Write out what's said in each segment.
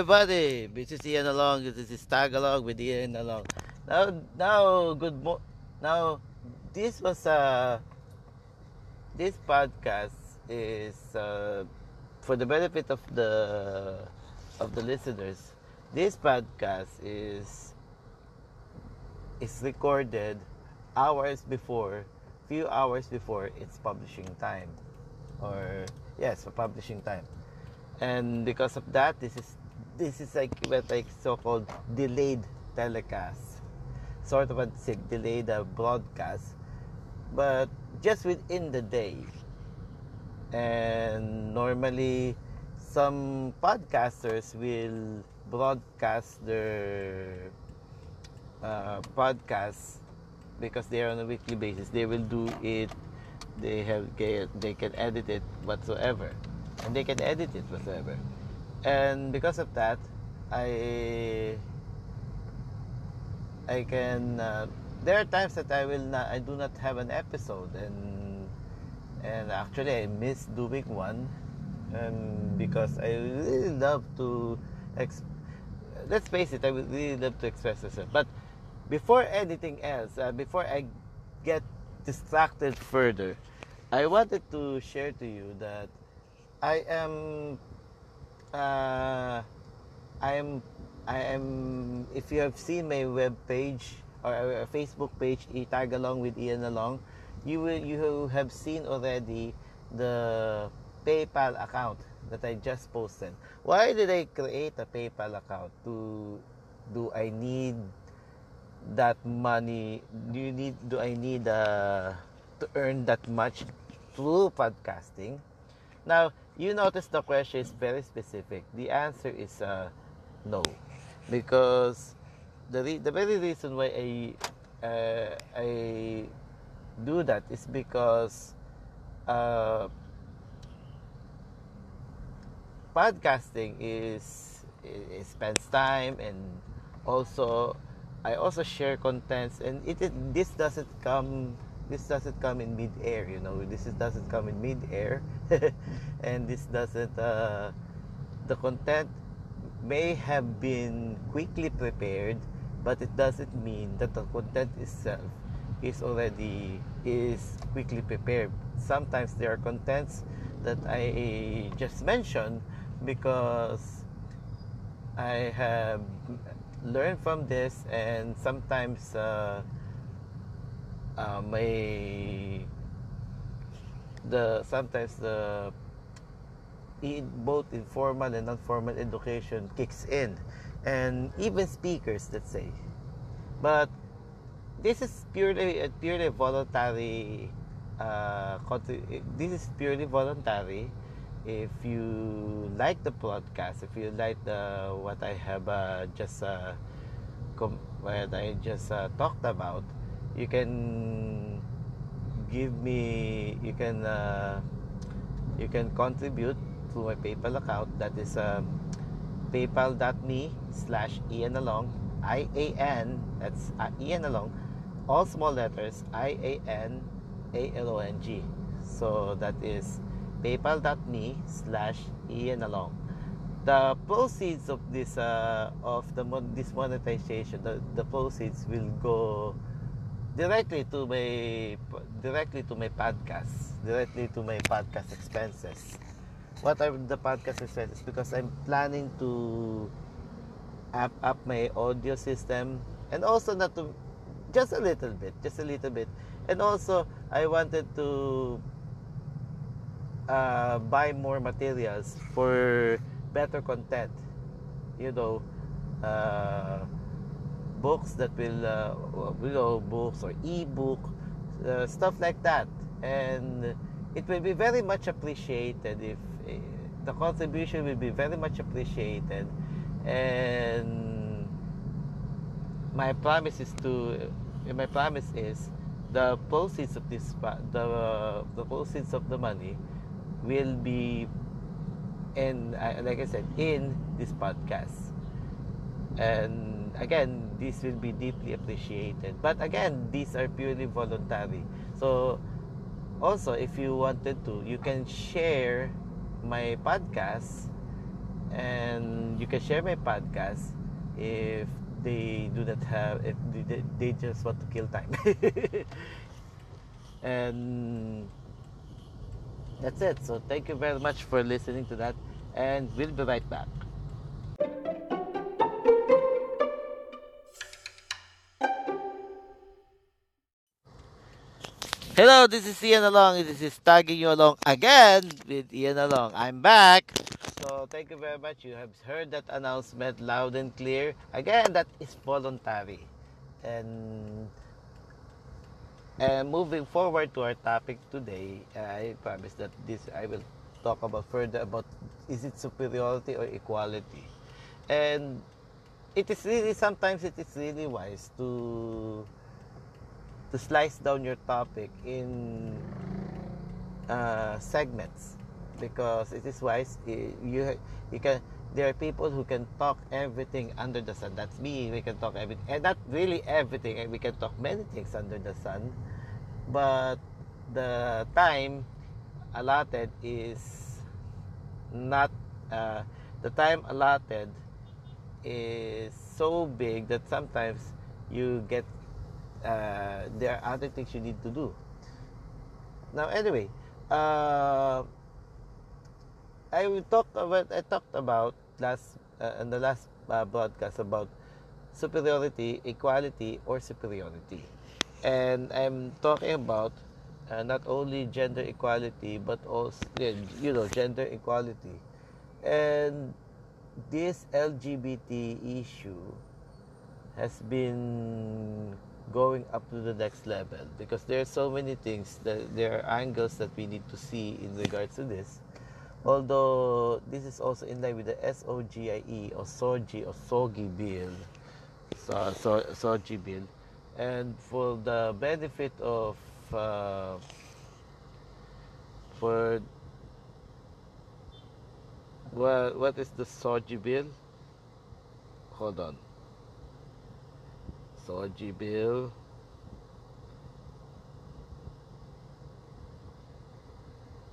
Everybody, this is Ian Along. This is Tag Along with Ian Along. Now, now, good mo. Now, this was uh, this podcast is uh, for the benefit of the of the listeners. This podcast is is recorded hours before, few hours before its publishing time, or yes, for publishing time and because of that this is this is like what like so-called delayed telecast. Sort of a delayed uh, broadcast but just within the day. And normally some podcasters will broadcast their uh, podcasts because they are on a weekly basis. They will do it. They have they can edit it whatsoever. And they can edit it whatsoever. And because of that, I I can. Uh, there are times that I will not. I do not have an episode, and and actually I miss doing one, because I really love to. Exp- let's face it, I would really love to express myself. But before anything else, uh, before I get distracted further, I wanted to share to you that I am uh, I am I am if you have seen my web page or a Facebook page tag along with Ian along you will you have seen already the PayPal account that I just posted. Why did I create a PayPal account? To do I need that money? Do you need do I need uh, to earn that much through podcasting? Now, you notice the question is very specific. The answer is uh, no, because the re- the very reason why I uh, I do that is because uh, podcasting is it, spends time and also I also share contents and it, it this doesn't come this doesn't come in mid-air you know. This is, doesn't come in mid-air. And this doesn't uh, the content may have been quickly prepared but it doesn't mean that the content itself is already is quickly prepared. Sometimes there are contents that i just mentioned because i have learned from this and sometimes uh, uh, may the sometimes the both informal and non-formal education kicks in. And even speakers let's say. But this is purely purely voluntary uh, this is purely voluntary. If you like the podcast if you like the what i have uh, just uh, com- what i just uh, talked about you can give me you can uh, you can contribute to my PayPal account. That is um, paypal.me slash Ian Along I A N that's uh, Ian Along all small letters I A N A L O N G. So that is paypal.me slash Ian Along. The proceeds of this uh, of the this monetization the, the proceeds will go directly to my directly to my podcast directly to my podcast expenses. What are the podcast expenses? Because i'm planning to app up my audio system and also not to just a little bit just a little bit. And also i wanted to uh, buy more materials for better content. You know uh, books that will uh, know books or e-book uh, stuff like that. And it will be very much appreciated if uh, the contribution will be very much appreciated. And my promise is to uh, my promise is the proceeds of this the the proceeds of the money will be in uh, like I said in this podcast. And again, this will be deeply appreciated. But again, these are purely voluntary. So, also, if you wanted to, you can share my podcast and you can share my podcast if they do not have if they, just want to kill time and that's it so thank you very much for listening to that and we'll be right back Hello, this is Ian Along. This is tagging you along again with Ian Along. I'm back. So thank you very much. You have heard that announcement loud and clear. Again, that is voluntary. And and moving forward to our topic today, I promise that this I will talk about further about is it superiority or equality. And it is really sometimes it is really wise to to slice down your topic in uh, segments. Because it is wise you you can there are people who can talk everything under the sun. That's me we can talk everything and not really everything we can talk many things under the sun. But the time allotted is not uh, the time allotted is so big that sometimes you get uh, there are other things you need to do. Now, anyway, uh, I will talk about I talked about last uh, in the last uh, broadcast about superiority, equality, or superiority, and I'm talking about uh, not only gender equality but also you know gender equality, and this LGBT issue has been going up to the next level because there are so many things that there are angles that we need to see in regards to this. Although this is also in line with the SOGIE or SOGI or SOGI bill. So, so, SOGI bill. And for the benefit of uh, for well, what is the SOGI bill? Hold on SOGI Bill.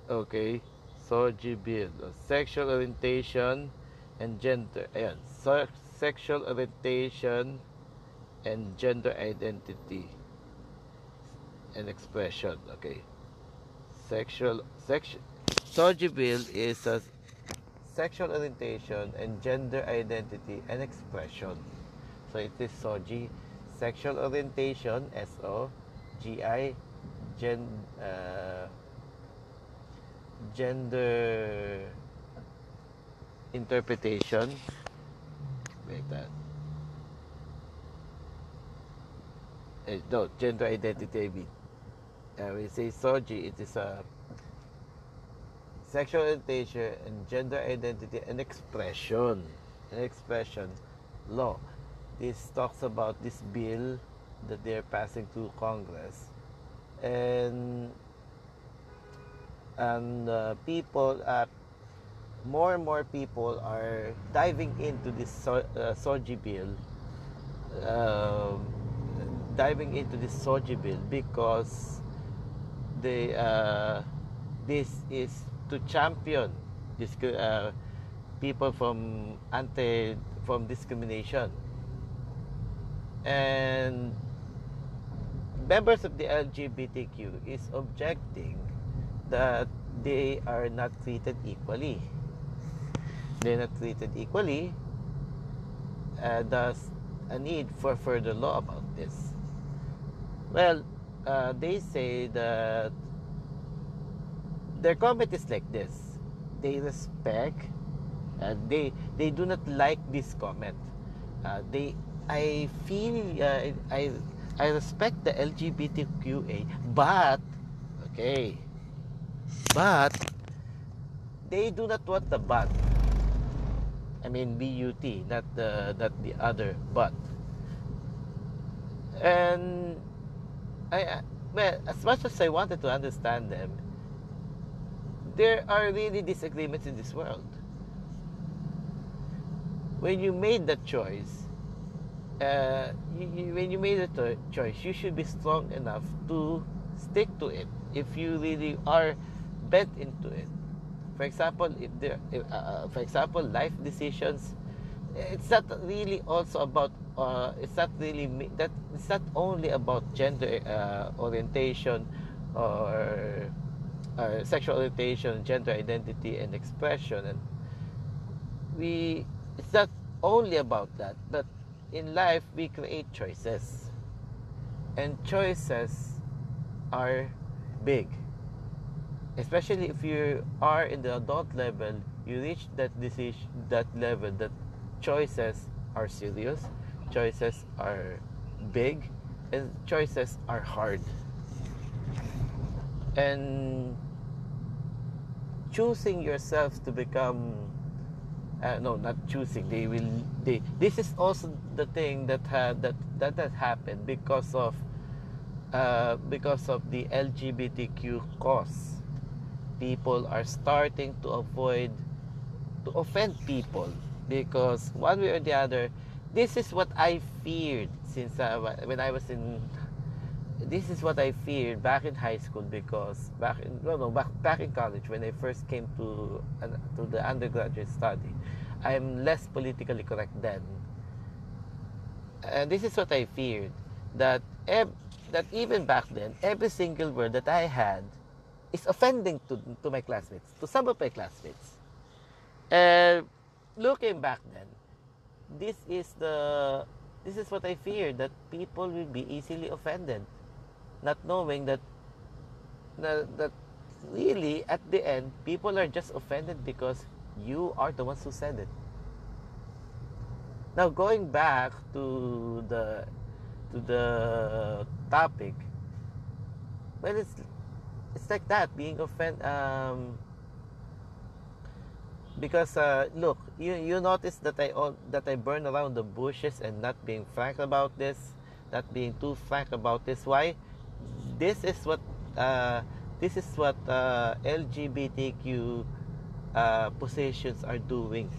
Okay, SOGI Bill. Sexual orientation and gender. Ayan. Sexual orientation and gender identity and expression. Okay. Sexual section. SOGI Bill is a sexual orientation and gender identity and expression. So it is SOGI sexual orientation S O G I gen uh, gender interpretation. Like that uh, no gender identity uh, we say SOGI it is a sexual orientation and gender identity and expression. And expression. Law this talks about this bill that they're passing to Congress, and and uh, people, uh, more and more people are diving into this so, uh, SOGI bill, um, diving into this SOGI bill because they uh, this is to champion this uh, people from anti from discrimination and members of the LGBTQ is objecting that they are not treated equally. They're not treated equally. Uh, thus, a need for further law about this. Well, uh, they say that their comment is like this. They respect, uh, they they do not like this comment. Uh, they I feel uh, I I respect the LGBTQA, but okay, but they do not want the but. I mean BUT, not the not the other but. And I well, as much as I wanted to understand them, there are really disagreements in this world. When you made that choice, uh, you, you, when you made a choice, you should be strong enough to stick to it if you really are bent into it. For example, if there, if, uh, uh, for example, life decisions, it's not really also about. Uh, it's not really that. It's not only about gender uh, orientation or uh, sexual orientation, gender identity, and expression, and we. It's not only about that, but in life we create choices, and choices are big. Especially if you are in the adult level you reach that decision that level that choices are serious choices are big and choices are hard. And choosing yourself to become uh, no not choosing. They will they this is also the thing that that that has happened because of uh, because of the lgbtq cause. People are starting to avoid to offend people because one way or the other this is what i feared since uh, when i was in this is what i feared back in high school because back in no no back, back in college when i first came to uh, to the undergraduate study i'm less politically correct then and this is what i feared that that even back then every single word that i had is offending to, to my classmates, to some of my classmates. And looking back then, this is the this is what I fear that people will be easily offended, not knowing that that, that really at the end people are just offended because you are the ones who said it. Now going back to the to the topic, well, it's it's like that being offended um, because uh, look you you notice that I that I burn around the bushes and not being frank about this not being too frank about this why this is what uh, this is what uh, LGBTQ uh, positions are doing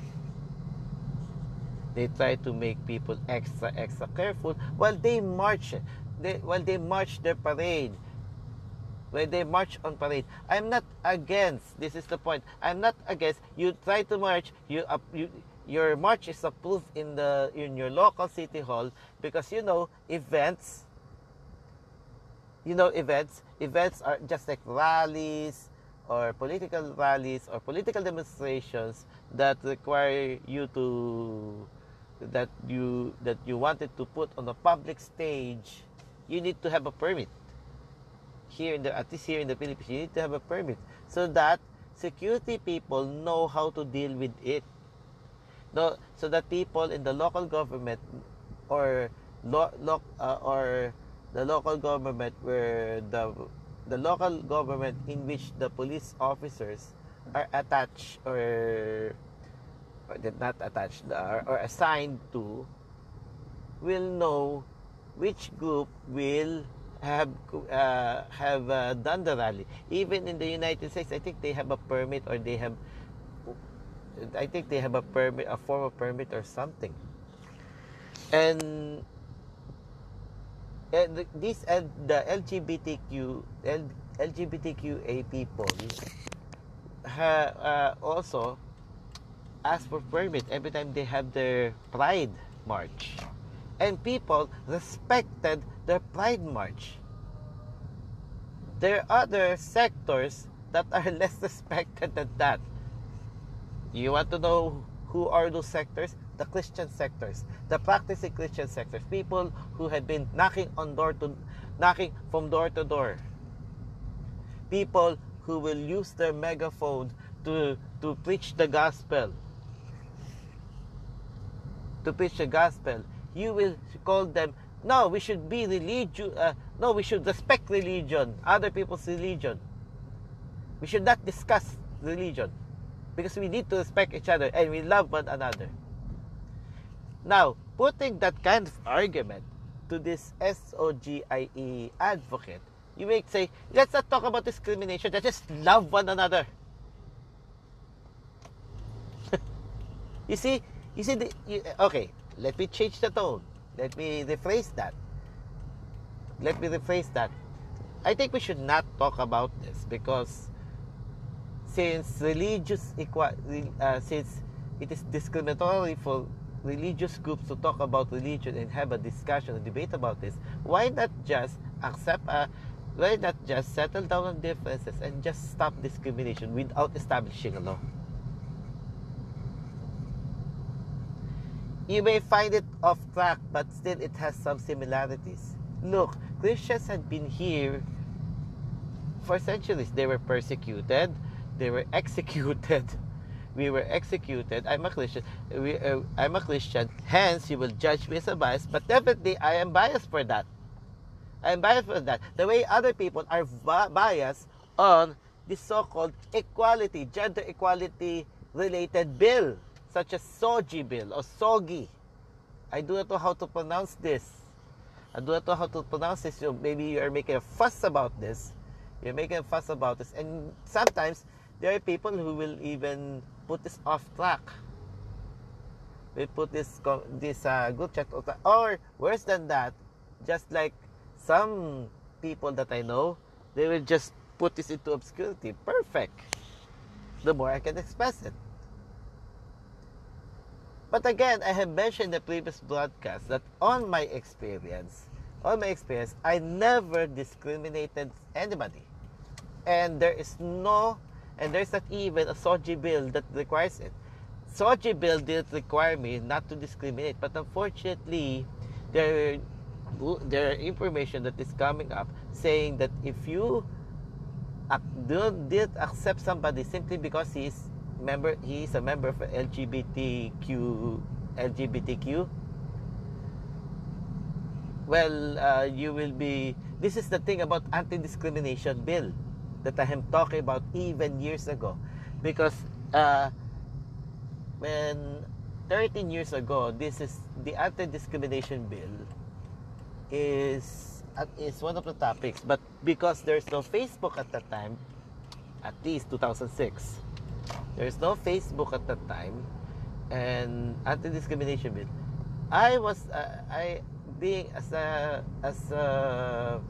they try to make people extra extra careful while they march they, while they march their parade when they march on parade. I'm not against. This is the point. I'm not against. You try to march. You, uh, you your march is approved in the in your local city hall because you know events. You know events. Events are just like rallies or political rallies or political demonstrations that require you to that you that you wanted to put on a public stage you need to have a permit here in the at least here in the Philippines, you need to have a permit so that security people know how to deal with it. No, so that people in the local government or lo, lo, uh, or the local government where the the local government in which the police officers are attached or, or not attached or, or assigned to will know which group will have uh, have uh, done the rally. Even in the United States, I think they have a permit or they have, I think they have a permit, a form of permit or something. And, and these the LGBTQ LGBTQA people ha, uh, also ask for permit every time they have their Pride March and people respected their Pride March. There are other sectors that are less respected than that. You want to know who are those sectors? The Christian sectors, the practicing Christian sectors, people who had been knocking on door to knocking from door to door. People who will use their megaphone to to preach the gospel. To preach the gospel you will call them no we should be religious uh, no we should respect religion other people's religion we should not discuss religion because we need to respect each other and we love one another now putting that kind of argument to this SOGIE advocate you may say let's not talk about discrimination let's just love one another you see you see the, you, okay let me change the tone. Let me rephrase that. Let me rephrase that. I think we should not talk about this because since religious equality, uh, since it is discriminatory for religious groups to talk about religion and have a discussion, a debate about this, why not just accept a why not just settle down on differences and just stop discrimination without establishing a law? You may find it off track, but still it has some similarities. Look, Christians had been here for centuries. They were persecuted, they were executed. We were executed. I'm a Christian. We, uh, I'm a Christian. Hence, you will judge me as a bias. But definitely, I am biased for that. I am biased for that. The way other people are biased on the so-called equality, gender equality related bill, such as SOGI bill or SOGI. I do not know how to pronounce this. I do not know how to pronounce this. So maybe you are making a fuss about this. You're making a fuss about this. And sometimes there are people who will even put this off track. We put this this uh, group chat off track. Or worse than that, just like some people that I know, they will just put this into obscurity. Perfect. The more I can express it. But again, I have mentioned in the previous broadcast that on my experience, on my experience, I never discriminated anybody. And there is no, and there's not even a SOGI bill that requires it. SOGI bill didn't require me not to discriminate, but unfortunately, there, there are information that is coming up saying that if you did accept somebody simply because he's member he is a member of LGBTQ LGBTQ well uh, you will be this is the thing about anti-discrimination bill that I am talking about even years ago. Because uh, when 13 years ago this is the anti-discrimination bill is is one of the topics. But because there's no Facebook at that time at least 2006 there's no Facebook at that time and anti-discrimination bill. I was uh, I being as a as a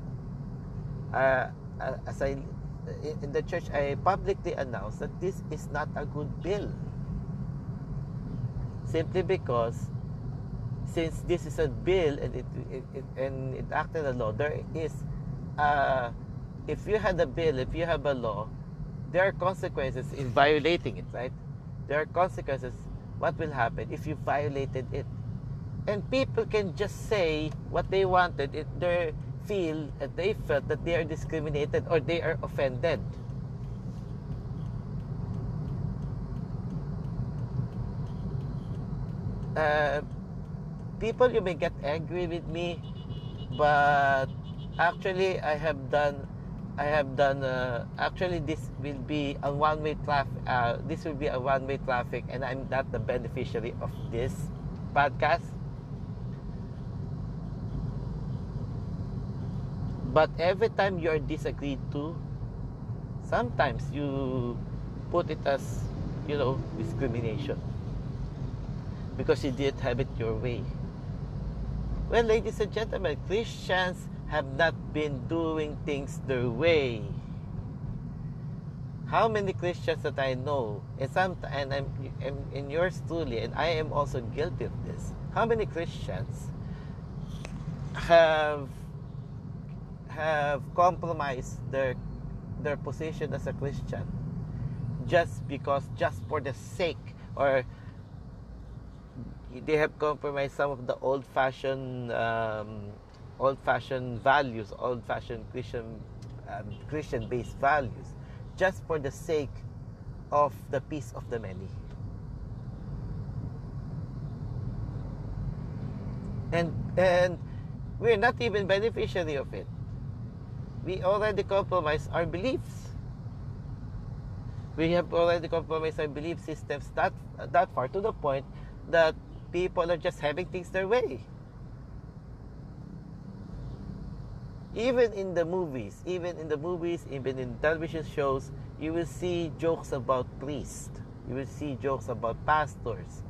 uh, as I in the church I publicly announced that this is not a good bill simply because since this is a bill and it, it, it and it acted a law there is uh, if you had a bill if you have a law there are consequences in violating it, right? There are consequences. What will happen if you violated it? And people can just say what they wanted. It, they feel that they felt that they are discriminated or they are offended. Uh, people, you may get angry with me, but actually, I have done I have done. Uh, actually, this will be a one-way traffic. Uh, this will be a one-way traffic, and I'm not the beneficiary of this podcast. But every time you are disagreed to, sometimes you put it as, you know, discrimination because you didn't have it your way. Well, ladies and gentlemen, Christians have not been doing things their way. How many Christians that I know, and some, and I'm, in yours truly, and I am also guilty of this. How many Christians have have compromised their their position as a Christian just because, just for the sake, or they have compromised some of the old-fashioned um, old-fashioned values, old-fashioned Christian um, Christian-based values, just for the sake of the peace of the many. And and we're not even beneficiary of it. We already compromise our beliefs. We have already compromised our belief systems that that far to the point that people are just having things their way. even in the movies, even in the movies, even in television shows, you will see jokes about priests. You will see jokes about pastors.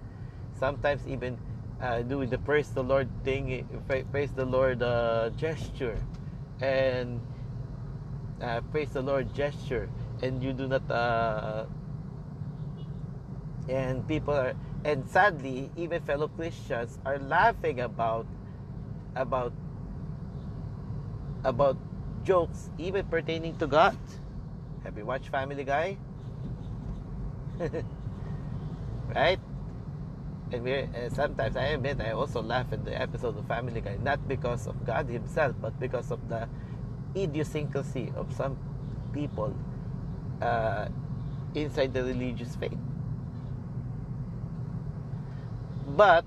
Sometimes even uh, doing the praise the Lord thing, praise the Lord uh, gesture, and uh, praise the Lord gesture. and you do not uh, and people are and sadly even fellow christians are laughing about about about jokes even pertaining to god have you watched family guy right and we uh, sometimes i admit i also laugh at the episode of family guy not because of god himself but because of the idiosyncrasy of some people uh, inside the religious faith but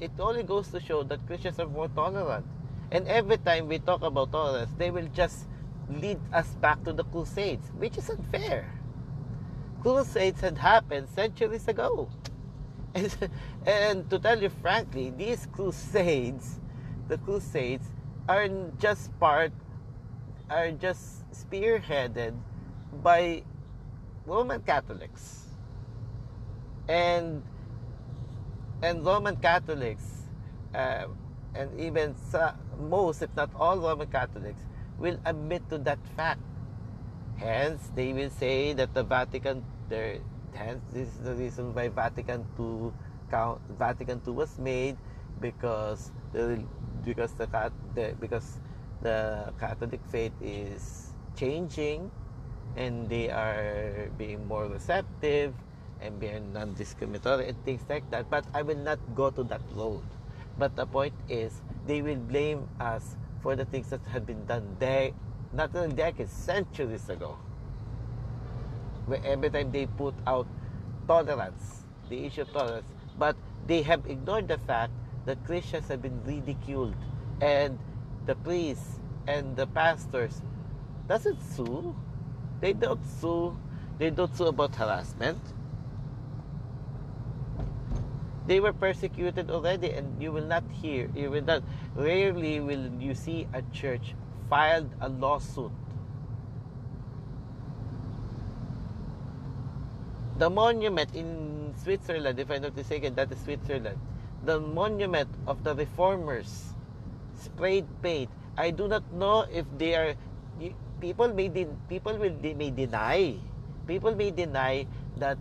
it only goes to show that Christians are more tolerant. And every time we talk about tolerance, they will just lead us back to the Crusades, which is unfair. Crusades had happened centuries ago. And, and to tell you frankly, these Crusades, the Crusades, are just part, are just spearheaded by Roman Catholics. And and Roman Catholics, uh, and even most, if not all Roman Catholics, will admit to that fact. Hence, they will say that the Vatican, there, hence this is the reason why Vatican II, count, Vatican II was made, because the because the, the because the Catholic faith is changing, and they are being more receptive and being non-discriminatory and things like that. But I will not go to that road. But the point is, they will blame us for the things that have been done there, not only decades, centuries ago. Where every time they put out tolerance, the issue of tolerance, but they have ignored the fact that Christians have been ridiculed and the priests and the pastors doesn't sue. They don't sue. They don't sue about harassment they were persecuted already and you will not hear you will not rarely will you see a church filed a lawsuit the monument in Switzerland if I'm not mistaken that is Switzerland the monument of the reformers sprayed paint I do not know if they are people may people will may deny people may deny that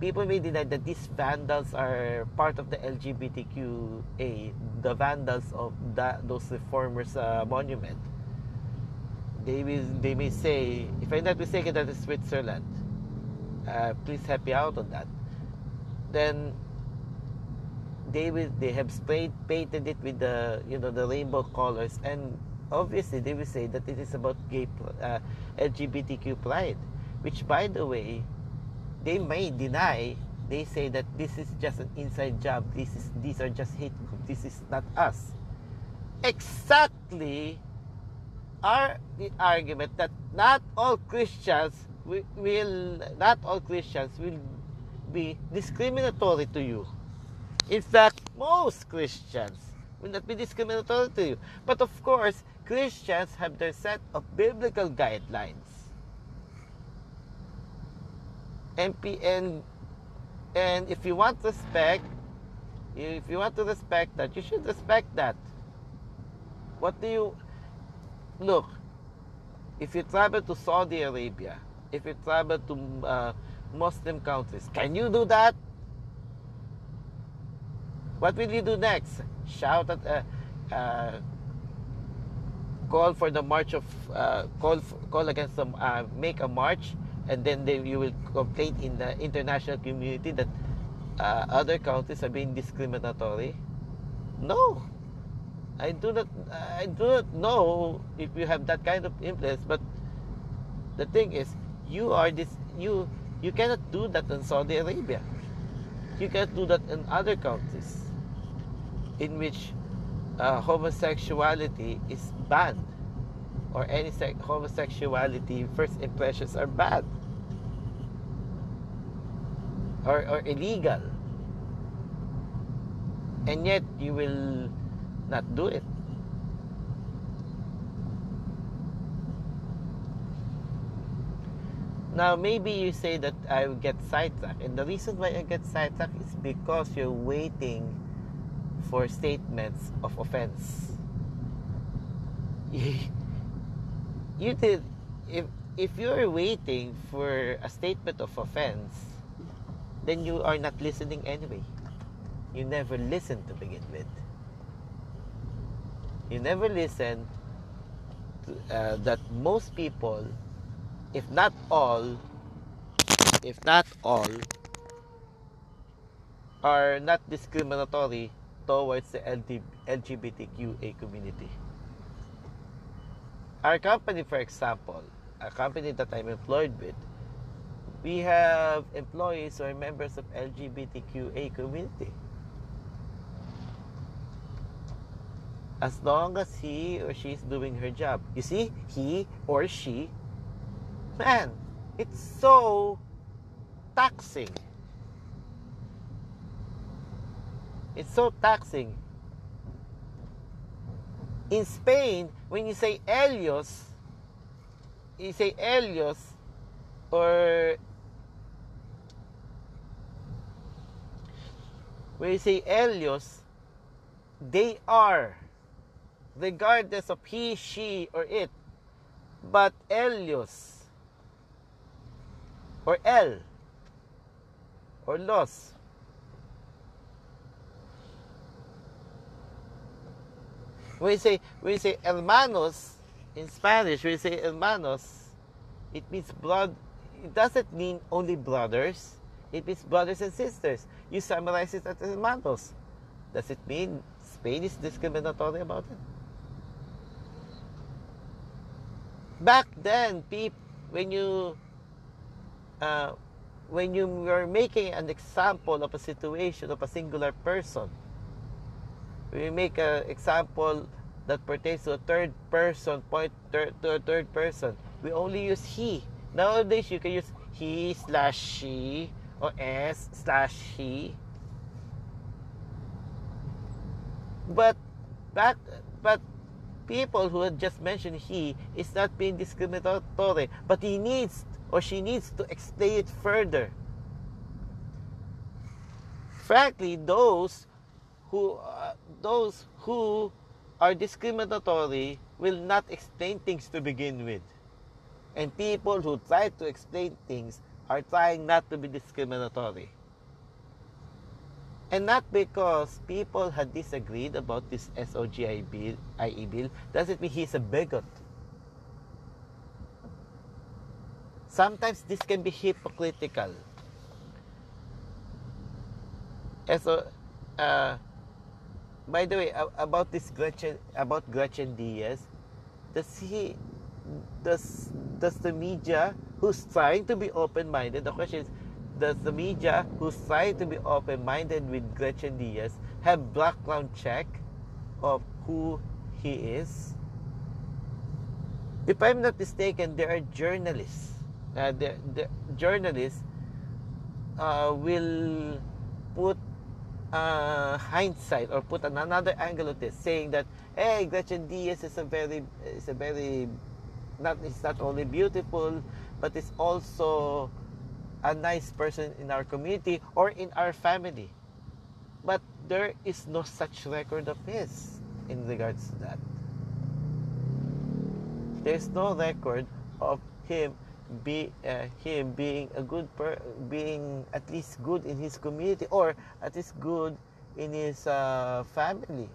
people may deny that these vandals are part of the LGBTQA, the vandals of that, those reformers uh, monument. They will, they may say, if I'm not mistaken, that is Switzerland. Uh, please help me out on that. Then they will, they have sprayed painted it with the you know the rainbow colors, and obviously they will say that it is about gay uh, LGBTQ pride, which by the way they may deny they say that this is just an inside job. This is these are just hate group. This is not us. Exactly are the argument that not all christians will, not all christians will be discriminatory to you in fact most christians will not be discriminatory to you but of course christians have their set of biblical guidelines MP and and if you want respect, if you want to respect that, you should respect that. What do you look? If you travel to Saudi Arabia, if you travel to uh, Muslim countries, can you do that? What will you do next? Shout at, uh, uh, call for the march of, uh, call for, call against them, uh, make a march and then they, you will complain in the international community that uh, other countries are being discriminatory? No, I do not. I do not know if you have that kind of influence. But the thing is, you are this. You you cannot do that in Saudi Arabia. You cannot do that in other countries, in which uh, homosexuality is banned or any homosexuality first impressions are bad or, or illegal. And yet you will not do it. Now maybe you say that I will get sidetracked and the reason why I get sidetracked is because you're waiting for statements of offense you did if if you're waiting for a statement of offense, then you are not listening anyway. You never listen to begin with. You never listen to, uh, that most people, if not all, if not all, are not discriminatory towards the LGBTQA community. Our company, for example, a company that I'm employed with, we have employees who are members of LGBTQA community. As long as he or she is doing her job. You see, he or she, man, it's so taxing. It's so taxing. In Spain, when you say Elios, you say Elios or when you say Elios, they are, regardless of he, she, or it. But Elios or El or Los when we say we say hermanos in Spanish, we say hermanos, it means blood. It doesn't mean only brothers. It means brothers and sisters. You summarize it as hermanos. Does it mean Spain is discriminatory about it? Back then, people, when you uh, when you were making an example of a situation of a singular person, we make an example that pertains to a third person point to a third person. We only use he. Nowadays you can use he slash she or s slash he. But back but people who had just mentioned he is not being discriminatory but he needs or she needs to explain it further. Frankly those who uh, those who are discriminatory will not explain things to begin with. And people who try to explain things are trying not to be discriminatory. And not because people had disagreed about this SOGI bill, IE bill, doesn't mean he's a bigot. Sometimes this can be hypocritical. So, uh, by the way, about this Gretchen, about Gretchen Diez, does he, does does the media who's trying to be open-minded? The question is, does the media who's trying to be open-minded with Gretchen Diez have background check of who he is? If I'm not mistaken, there are journalists. Uh, the, the journalists uh, will put uh, hindsight or put another angle of this, saying that hey, Gretchen Diez is a very is a very not it's not only beautiful, but it's also a nice person in our community or in our family. But there is no such record of his in regards to that. There's no record of him be uh, him being a good per being at least good in his community or at least good in his uh, family.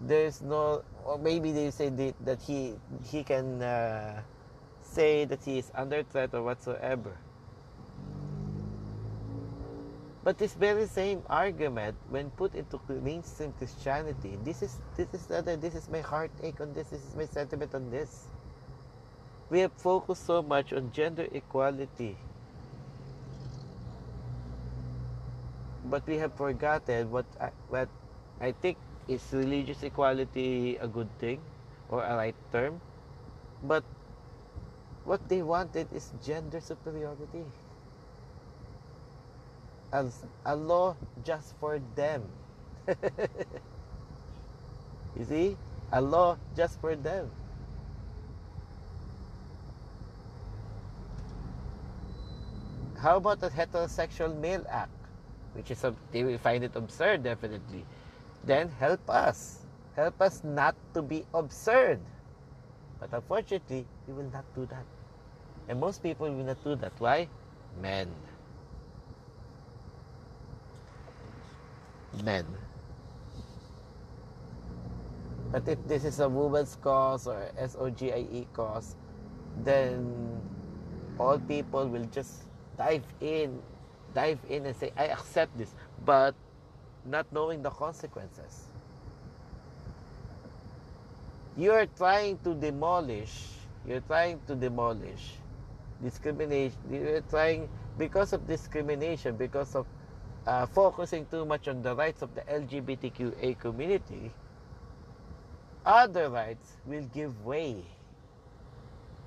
There's no or maybe they say that, he he can uh, say that he is under threat or whatsoever. But this very same argument when put into mainstream christianity this is this is this is my heartache on this this is my sentiment on this we have focused so much on gender equality. But we have forgotten what I, what I think is religious equality a good thing or a right term. But what they wanted is gender superiority. As a law just for them. you see? A law just for them. How about a heterosexual male act? Which is, they will find it absurd, definitely. Then help us. Help us not to be absurd. But unfortunately, we will not do that. And most people will not do that. Why? Men. Men. But if this is a woman's cause or SOGIE cause, then all people will just dive in, dive in and say, I accept this, but not knowing the consequences. You are trying to demolish, you're trying to demolish discrimination, you're trying, because of discrimination, because of uh, focusing too much on the rights of the LGBTQA community, other rights will give way,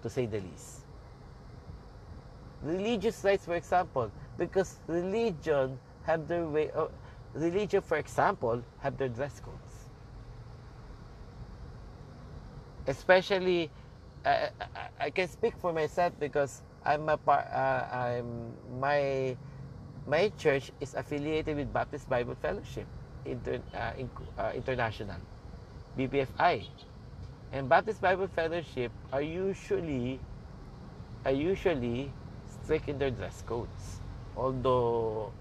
to say the least. Religious rights, for example, because religion have their way. Uh, religion, for example, have their dress codes. Especially, uh, I, I can speak for myself because I'm a part. Uh, I'm my my church is affiliated with Baptist Bible Fellowship Inter, uh, in, uh, International, BBFI, and Baptist Bible Fellowship are usually are usually strict in their dress codes. Although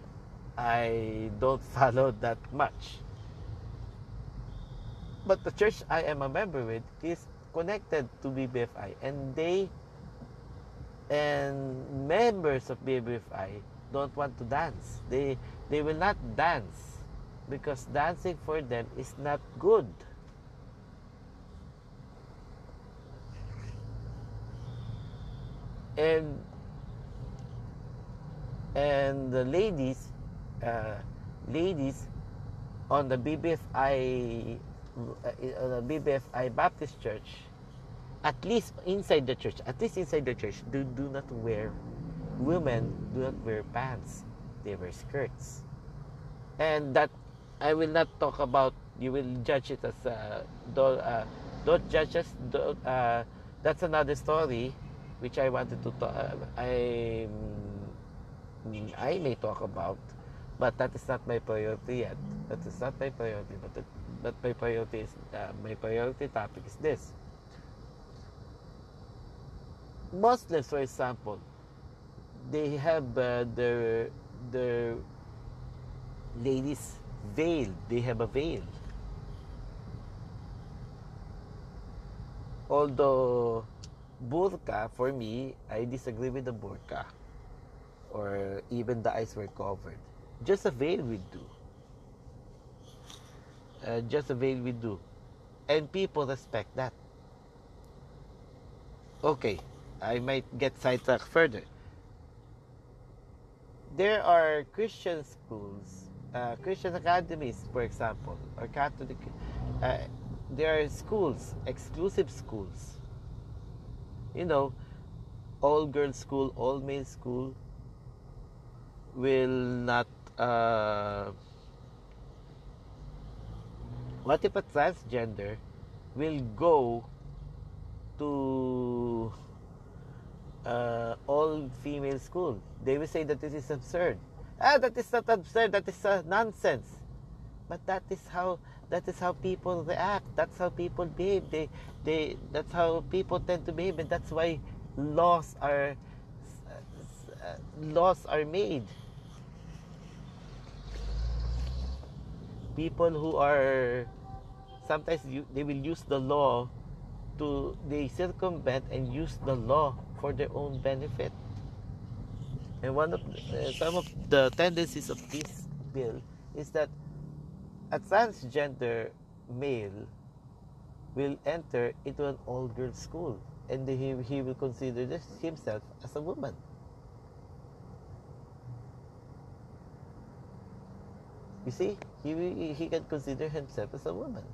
I don't follow that much. But the church I am a member with is connected to BBFI and they and members of BBFI don't want to dance. They they will not dance because dancing for them is not good. And and the ladies uh, ladies on the BBFI uh, the BBFI Baptist Church at least inside the church at least inside the church do, do not wear women do not wear pants. They wear skirts. And that I will not talk about you will judge it as uh, don't, uh, don't judge us don't, uh, that's another story which I wanted to talk uh, I I may talk about, but that is not my priority yet. That is not my priority. But the, but my priority is uh, my priority topic is this. Muslims, for example, they have uh, their their ladies veil. They have a veil. Although burqa, for me, I disagree with the burqa or even the eyes were covered. Just a veil would do. Uh, just a veil would do. And people respect that. Okay, I might get sidetracked further. There are Christian schools, uh, Christian academies, for example, or Catholic. Uh, there are schools, exclusive schools. You know, all girls school, all male school, will not uh, what if a transgender will go to uh, all female school? They will say that this is absurd. Ah that is not absurd. That is uh, nonsense. But that is how that is how people react. That's how people behave. They they that's how people tend to behave. And that's why laws are uh, laws are made people who are sometimes you, they will use the law to they circumvent and use the law for their own benefit. And one of uh, some of the tendencies of this bill is that a transgender male will enter into an all girls school and he, he will consider this himself as a woman You see, he, he can consider himself as a woman.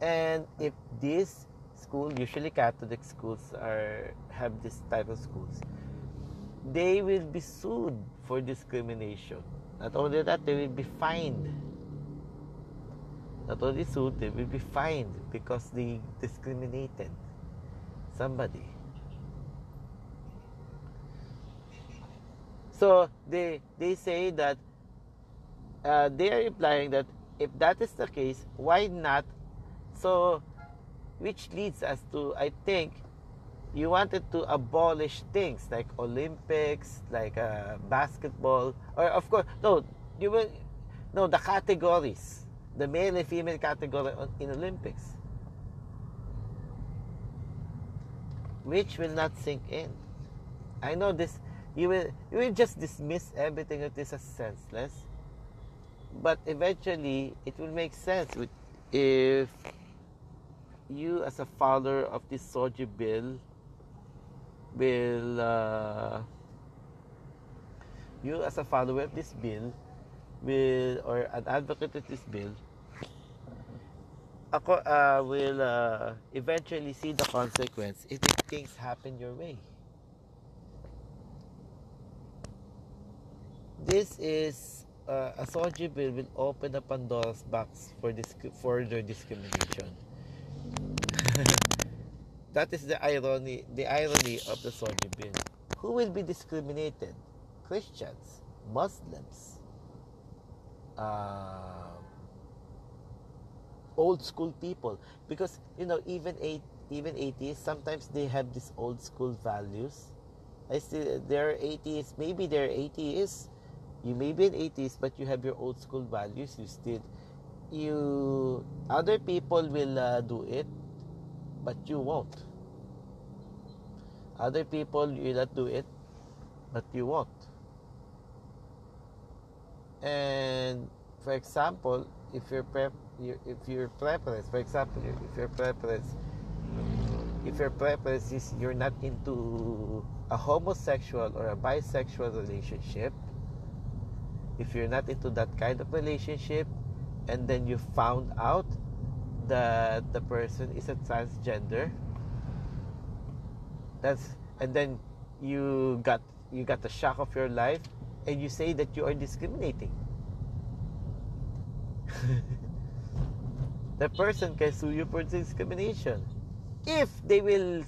And if this school, usually Catholic schools are have this type of schools, they will be sued for discrimination. Not only that, they will be fined. Not only sued, they will be fined because they discriminated somebody. So they they say that uh, they are implying that if that is the case, why not? So which leads us to I think you wanted to abolish things like Olympics, like uh, basketball, or of course no, you will no the categories, the male and female category in Olympics, which will not sink in. I know this. You will you will just dismiss everything that is as senseless, but eventually it will make sense with if you as a follower of this SOGI bill will uh, you as a follower of this bill will or an advocate of this bill ako uh, will uh, eventually see the consequence if things happen your way. This is uh, a SOGI bill will open a Pandora's box for this further discrimination that is the irony, the irony of the SOGI bill. Who will be discriminated? Christians, Muslims, uh, old school people. Because you know, even eight, even atheists, sometimes they have these old school values. I still, they're atheists. Maybe they're atheists. You may be an atheist, but you have your old school values. You still, you, other people will uh, do it but you won't. Other people will not do it, but you won't. And for example, if your prep, if your preference, for example, if your preference, if your preference is you're not into a homosexual or a bisexual relationship, if you're not into that kind of relationship, and then you found out that the person is a transgender that's and then you got you got the shock of your life and you say that you are discriminating. The person can sue you for discrimination if they will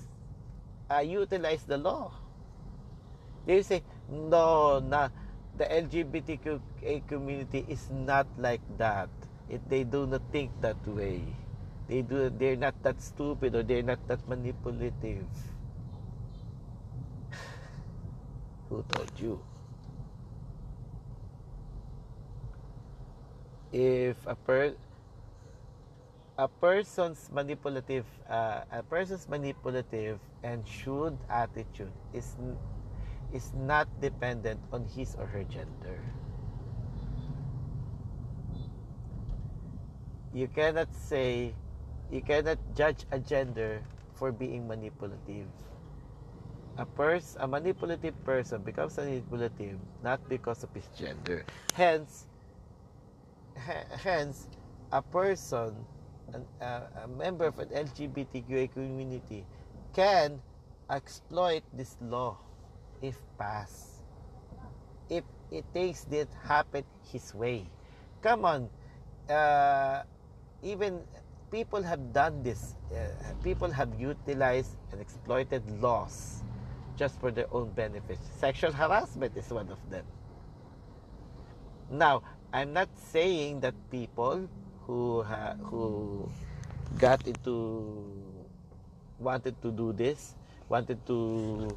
uh, utilize the law. They say no not the lgbtq community is not like that. It, they do not think that way. They do they're not that stupid or they're not that manipulative. Who told you? If a per a person's manipulative uh, a person's manipulative and shrewd attitude is is not dependent on his or her gender you cannot say you cannot judge a gender for being manipulative. A pers- a manipulative person becomes manipulative not because of his gender. Hence, hence, a person, an, uh, a member of an LGBTQA community, can exploit this law if passed. If it takes it happen his way. Come on, uh, even people have done this. Uh, people have utilized and exploited laws just for their own benefit. Sexual harassment is one of them. Now, I'm not saying that people who who got into wanted to do this, wanted to.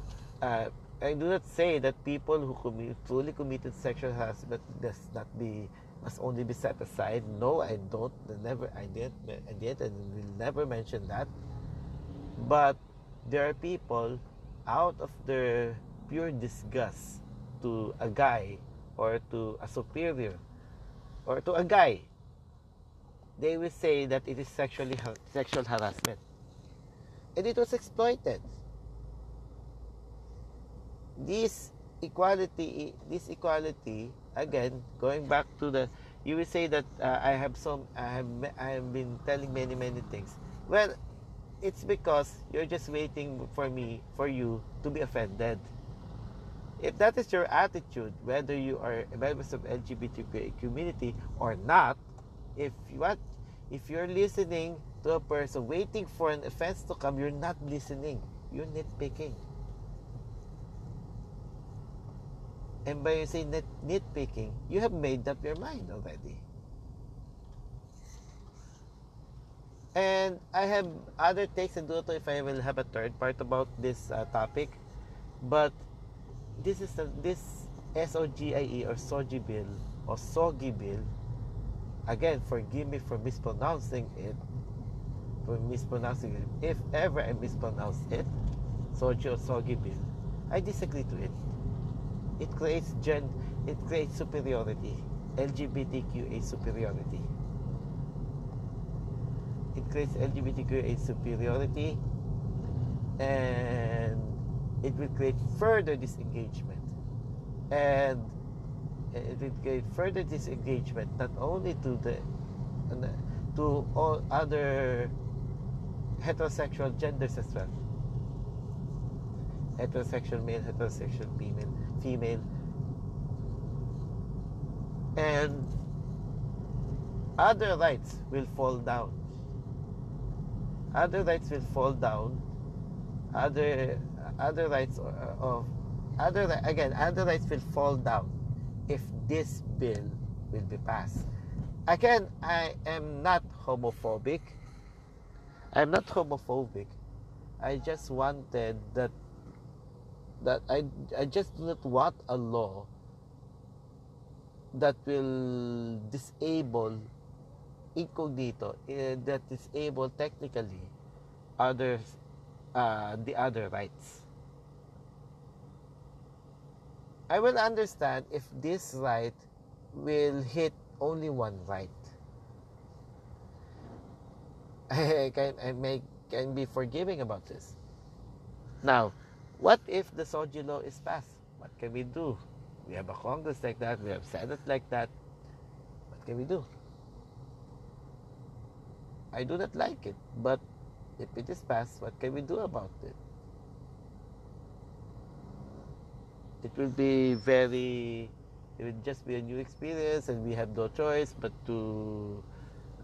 Uh, I do not say that people who commi- fully committed sexual harassment does not be must only be set aside. No, I don't. Never. I did. I did, and will never mention that. But there are people out of their pure disgust to a guy or to a superior or to a guy they will say that it is sexually sexual harassment and it was exploited this equality this equality again, going back to the, you will say that uh, I have some, I have, I have been telling many, many things. Well, it's because you're just waiting for me, for you to be offended. If that is your attitude, whether you are a member of LGBTQ community or not, if want, if you're listening to a person waiting for an offense to come, you're not listening. You're nitpicking. And by saying nit- nitpicking, you have made up your mind already. And I have other takes and know if I will have a third part about this uh, topic, but this is the, this SOGIE or SOGI bill or SOGI bill. Again, forgive me for mispronouncing it, for mispronouncing it. If ever I mispronounce it, SOGI or SOGI bill, I disagree to it. It creates gen, it creates superiority, LGBTQA superiority. It creates LGBTQA superiority, and it will create further disengagement. And eh, it will create further disengagement not only to the eh, to all other heterosexual genders as well. Heterosexual male heterosexual female female and other rights will fall down. Other rights will fall down. Other other rights uh, of other again other rights will fall down if this bill will be passed. Again i am not homophobic. I'm not homophobic. I just wanted that that i i just do not want a law that will disable incognito uh, that disable technically others uh, the other rights I will understand if this right will hit only one right. I can, I may, can be forgiving about this. Now, what if the SOGI law is passed? What can we do? We have a Congress like that, we have Senate like that. What can we do? I do not like it, but if it is passed, what can we do about it? it will be very it will just be a new experience and we have no choice but to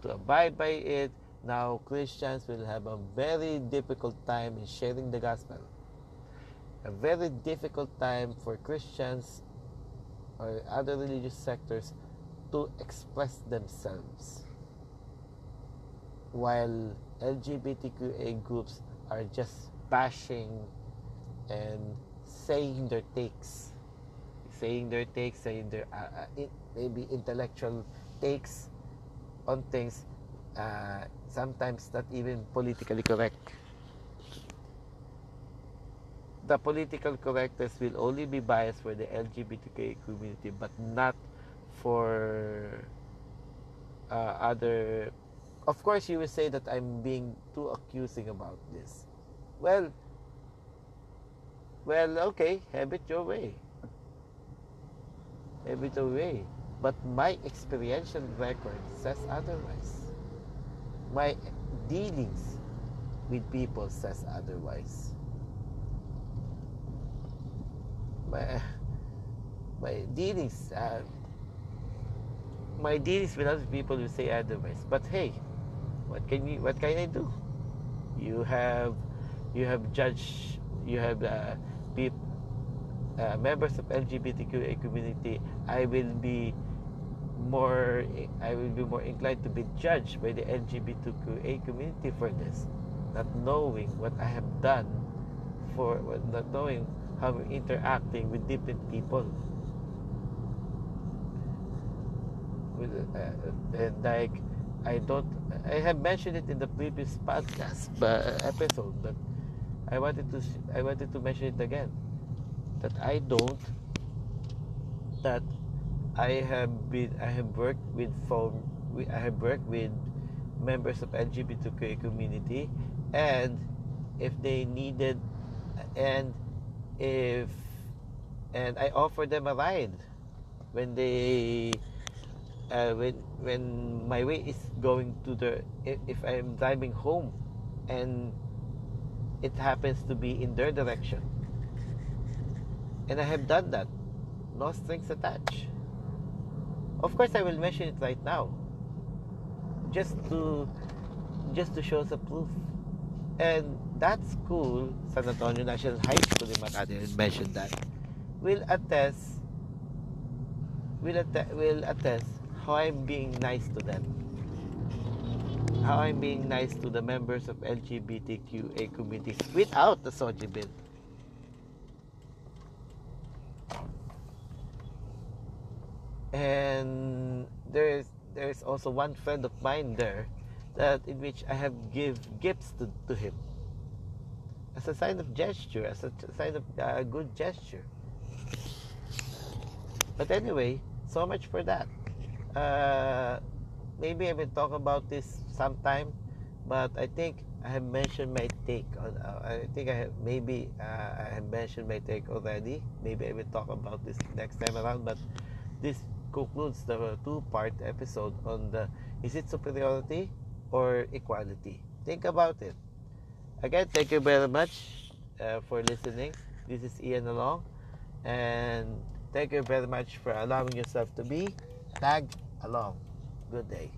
to abide by it now christians will have a very difficult time in sharing the gospel a very difficult time for christians or other religious sectors to express themselves while lgbtqa groups are just bashing and saying their takes, saying their takes, saying their uh, uh, maybe intellectual takes on things, uh, sometimes not even politically correct. The political correctness will only be biased for the LGBTQ community, but not for uh, other. Of course, you will say that I'm being too accusing about this. Well, well, okay, have it your way. Have it your way. But my experiential record says otherwise. My dealings with people says otherwise. My, my dealings, uh, my dealings with other people will say otherwise. But hey, what can you? What can I do? You have, you have judged. You have. Uh, people, uh, members of LGBTQA community, I will be more I will be more inclined to be judged by the LGBTQA community for this, not knowing what I have done for not knowing how I'm interacting with different people. With uh, and like I don't I have mentioned it in the previous podcast but, episode, but I wanted to I wanted to mention it again that I don't that I have been I have worked with phone I have worked with members of LGBTQ community and if they needed and if and I offer them a ride when they uh, when when my way is going to the if, if I'm driving home and it happens to be in their direction. And I have done that. No strings attached. Of course I will mention it right now. Just to just to show some proof. And that school, San Antonio National High School in Makati, I mentioned that, will attest will, att- will attest how I'm being nice to them. how I'm being nice to the members of LGBTQA communities without the SOGI bill. And there's there's also one friend of mine there that in which I have give gifts to, to him as a sign of gesture, as a sign of uh, good gesture. But anyway, so much for that. Uh, maybe I will talk about this sometime, but I think I have mentioned my take on. Uh, I think I have maybe uh, I have mentioned my take already. Maybe I will talk about this next time around. But this concludes the two-part episode on the is it superiority or equality. Think about it. Again, thank you very much uh, for listening. This is Ian Along, and thank you very much for allowing yourself to be tagged along. Good day.